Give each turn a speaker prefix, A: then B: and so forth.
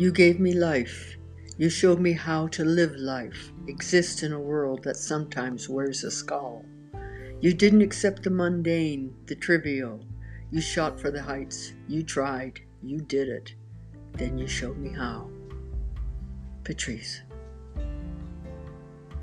A: You gave me life. You showed me how to live life, exist in a world that sometimes wears a skull. You didn't accept the mundane, the trivial. You shot for the heights. You tried. You did it. Then you showed me how. Patrice.